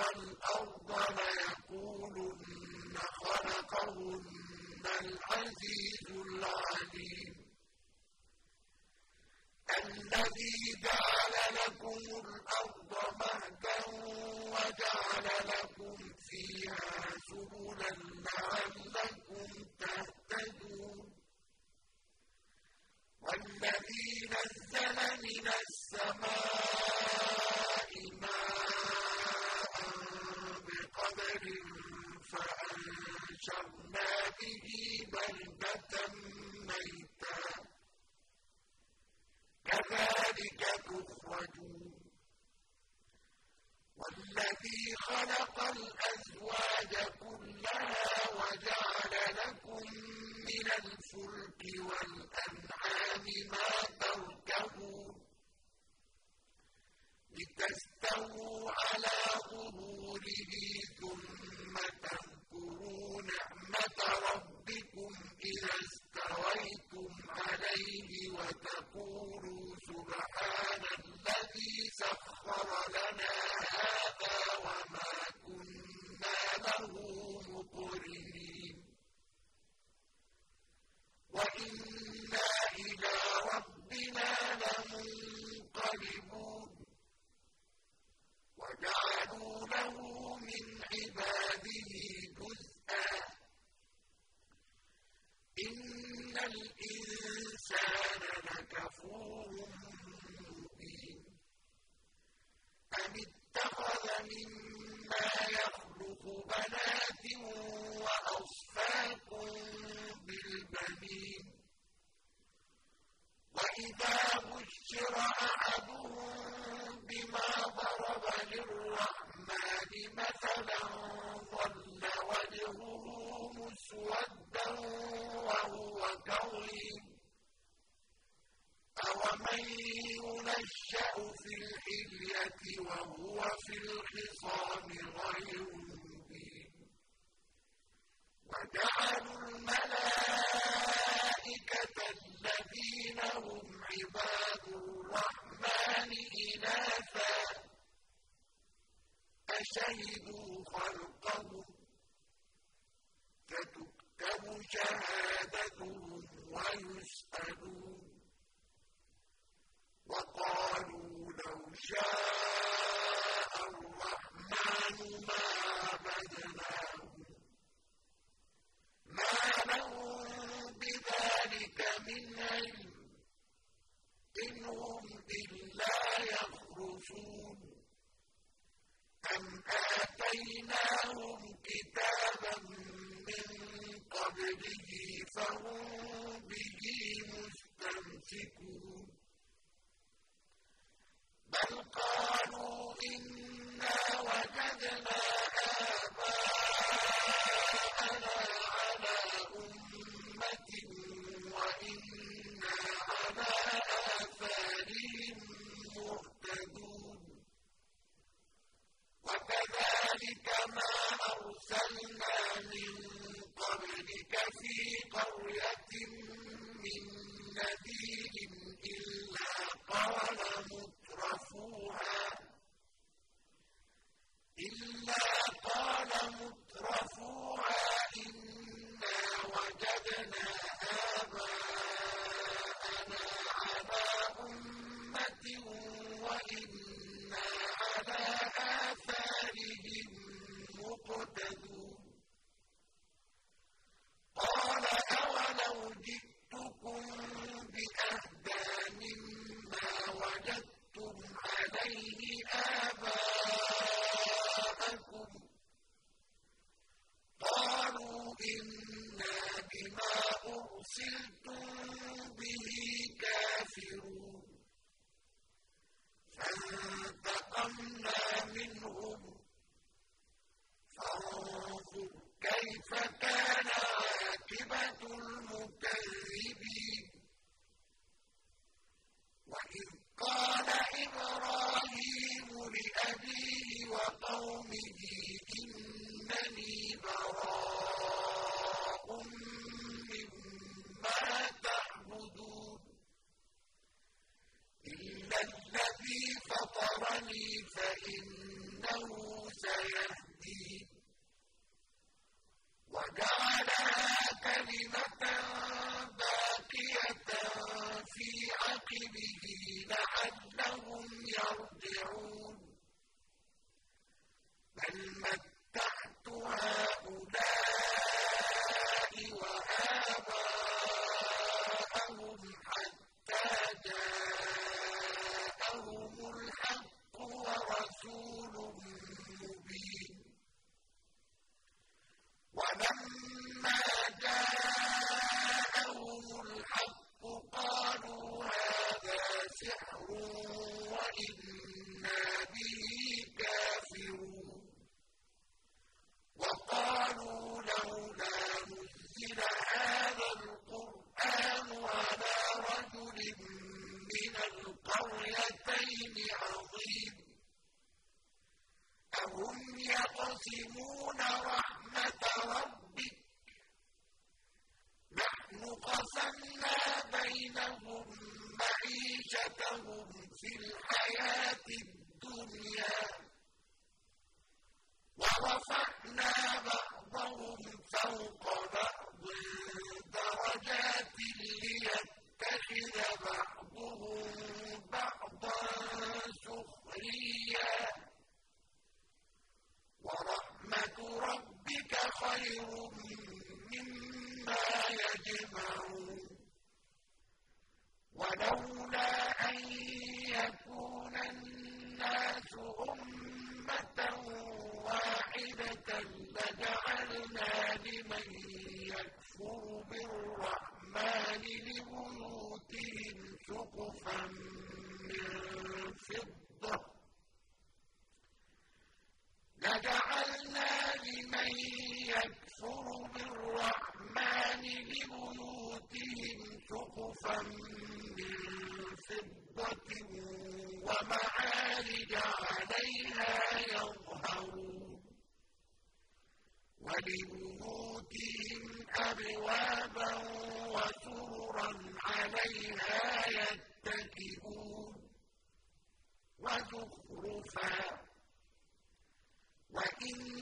والأرض ليقولن خلقهن العزيز العليم. الذي جعل لكم الأرض مهدا وجعل لكم فيها سبلا لعلكم تهتدون. والذي نزل من السماء خلق الأزواج كلها وجعل لكم من الفلك والأنعام ما بشر أحدهم بما ضرب للرحمن مثلا ظل وجهه مسودا وهو كظيم. أومن ينشأ في الحلية وهو في الخصام غير مبين. وجعلوا الملائكة الذين هم عباد إناثا أشهدوا خلقهم فتكتب شهادتهم ويسألون وقالوا لو شاء الرحمن ما عبدناهم ما لهم بذلك من علم إن هم يخرصون أم آتيناهم كتابا من قبله فهم به مستمسكون بل قالوا فَكَانَ عَاقِبَةُ الْمُكَذِّبِينَ. يقسمون ربك خير مما يجمعون. ولولا أن يكون الناس أمة واحدة لجعلنا لمن يكفر بالرحمن لبيوتهم سقفا من فضة ومعارج عليها يظهرون ولبيوتهم أبوابا وسورا عليها يتكئون وزخرفا وإن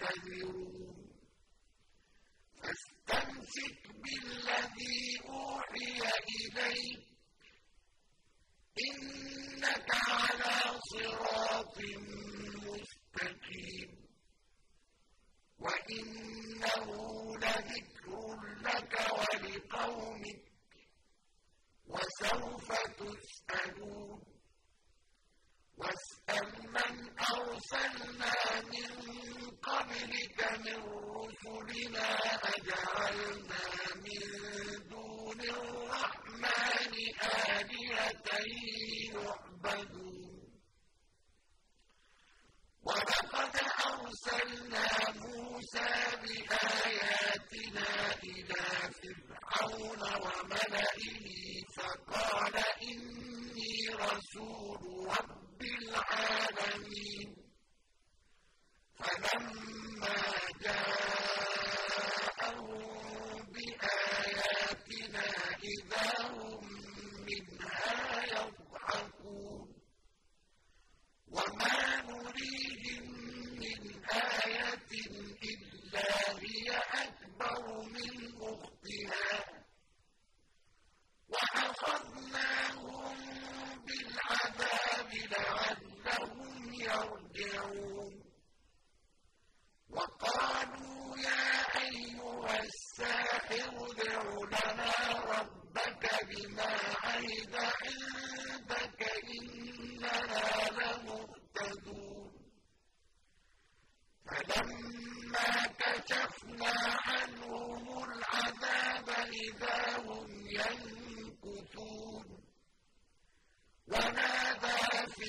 ينتظرون فاستمسك بالذي أوحي إليك. إنك على صراط مستقيم. وإنه لذكر لك ولقومك. وسوف تسألون واسأل من أرسلنا من قبلك من رسلنا أجعلنا من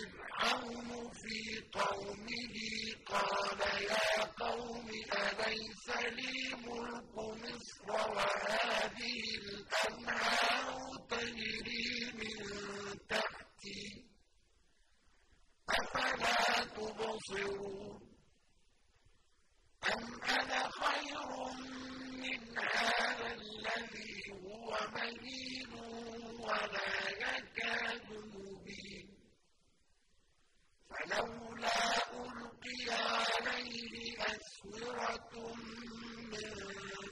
فِرْعَوْنُ فِي قَوْمِهِ قَالَ يَا قَوْمِ أَلَيْسَ لِي مُلْكُ مِصْرَ وَهَٰذِهِ الْأَنْهَارُ تَجْرِي مِن تَحْتِي ۖ أَفَلَا تُبْصِرُونَ أَمْ أَنَا خَيْرٌ مِّنْ هَٰذَا الَّذِي هُوَ مَهِينٌ وَلَا يَكَادُ يُبِينُ فَلَوْلَا أُلْقِيَ عَلَيْهِ أَسْوِرَةٌ مِّن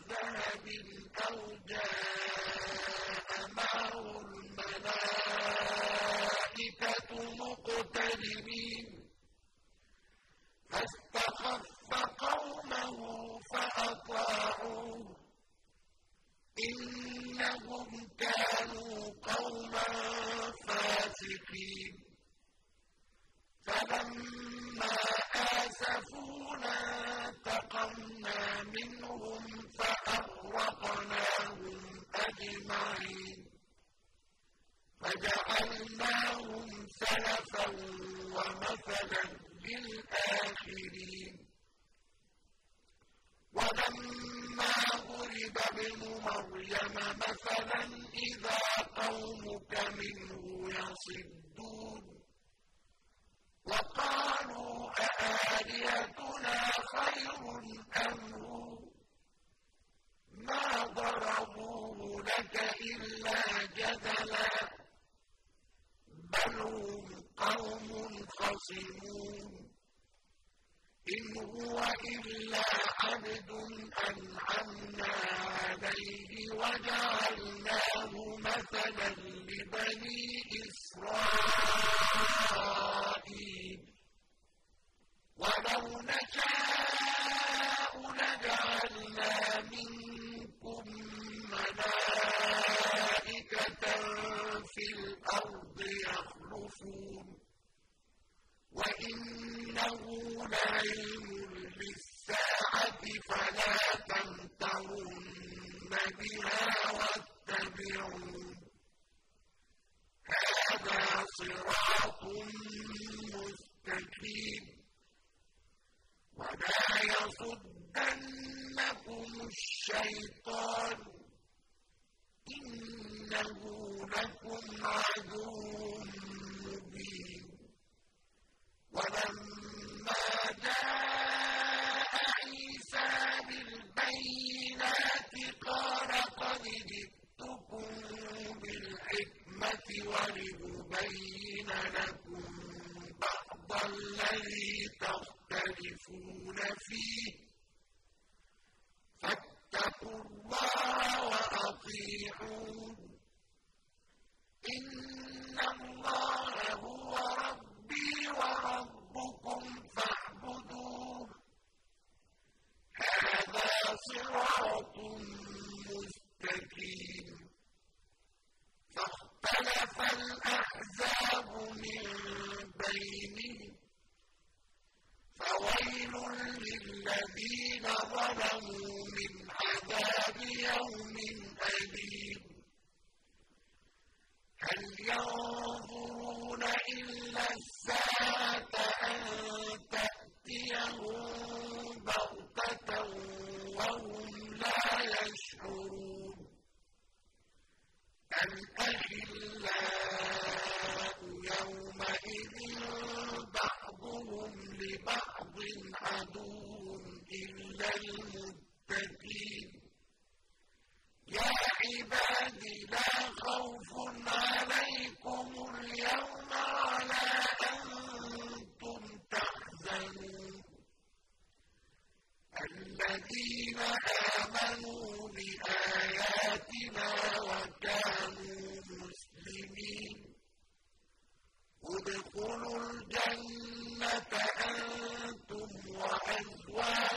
ذَهَبٍ أَوْ جَاءَ مَعَهُ الْمَلَائِكَةُ مُقْتَرِنِينَ فَاسْتَخَفَّ قَوْمَهُ فَأَطَاعُوهُ ۚ إِنَّهُمْ كَانُوا قَوْمًا فَاسِقِينَ فَلَمَّا آسَفُونَا انتَقَمْنَا مِنْهُمْ فَأَغْرَقْنَاهُمْ أَجْمَعِينَ فَجَعَلْنَاهُمْ سَلَفًا وَمَثَلًا لِّلْآخِرِينَ. وَلَمَّا ضُرِبَ ابْنُ مَرْيَمَ مَثَلًا إِذَا قَوْمُكَ مِنْهُ يَصِدُّونَ. وَقَالُوا أَآلِهَتُنَا خَيْرٌ أَمْ مَا ضَرَبُوهُ لَكَ إِلَّا جَدَلًا ۚ. بَلْ هُمْ قَوْمٌ خَصِمُونَ. إِنْ هُوَ إِلَّا عَبْدٌ أَنْعَمْنَا عَلَيْهِ وَجَعَلْنَاهُ مَثَلًا لِّبَنِي إِسْرَائِيلَ. وَلَوْ نَشَاءُ لَجَعَلْنَا مِنكُم مَّلَائِكَةً فِي الْأَرْضِ يَخْلُفُونَ وَإِنَّهُ لَعِلْمٌ لِّلسَّاعَةِ فَلَا تَمْتَرُنَّ بِهَا وَاتَّبِعُونِ ۚ. هَٰذَا صِرَاطٌ مُّسْتَقِيمٌ. وَلَا يَصُدَّنَّكُمُ الشَّيْطَانُ ۖ. إِنَّهُ لَكُمْ عَدُوٌّ وَلَمَّا جَاءَ عِيسَىٰ بِالْبَيِّنَاتِ قَالَ قَدْ جِئْتُكُم بِالْحِكْمَةِ وَلِأُبَيِّنَ لَكُم بَعْضَ الَّذِي تَخْتَلِفُونَ فِيهِ ۖ. فَاتَّقُوا اللَّهَ وَأَطِيعُونِ ۚ إِنَّ اللَّهَ هُوَ رَبِّي وَرَبُّكُمْ فَاعْبُدُوهُ ۚ هَٰذَا صِرَاطٌ مُّسْتَقِيمٌ فَاخْتَلَفَ الْأَحْزَابُ مِن بَيْنِهِمْ ۖ فَوَيْلٌ لِّلَّذِينَ ظَلَمُوا مِنْ عَذَابِ يَوْمٍ أَلِيمٍ هَلْ يَنظُرُونَ إِلَّا السَّاعَةَ أَن تَأْتِيَهُم بَغْتَةً وَهُمْ لَا يَشْعُرُونَ الْأَخِلَّاءُ يَوْمَئِذٍ بَعْضُهُمْ لِبَعْضٍ عَدُوٌّ إِلَّا الْمُتَّقِينَ يَا عِبَادِ لَا خَوْفٌ عَلَيْكُمُ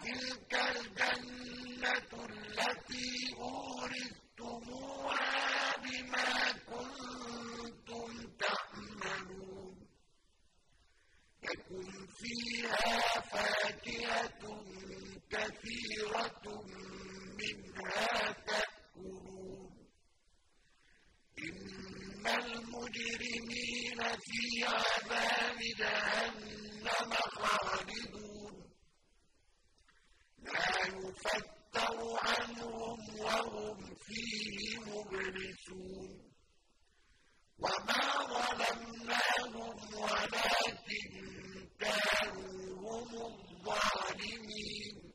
وتلك الجنة التي أورثتموها بما كنتم تعملون. لكم فيها فاكهة كثيرة منها تأكلون. إن المجرمين في عذاب جهنم خالدون لا يفتر عنهم وهم فيه مبلسون. وما ظلمناهم ولكن كانوا هم الظالمين.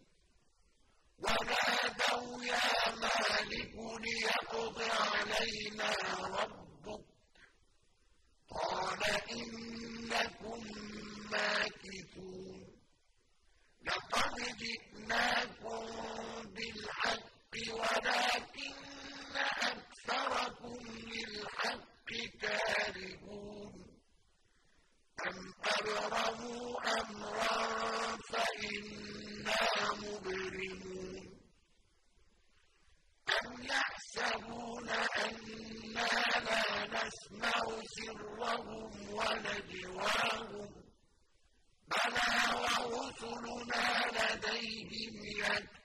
ونادوا يا مالك ليقض علينا ربك. قال إنكم ماكثون. لقد جئناكم ولكن أكثركم للحق كارهون. أم أبرموا أمرا فإنا مبرمون. أم يحسبون أنا لا نسمع سرهم ونجواهم. بلى ورسلنا لديهم يكتبون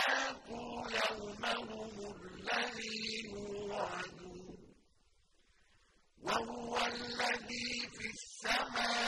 وهو الذي في السماء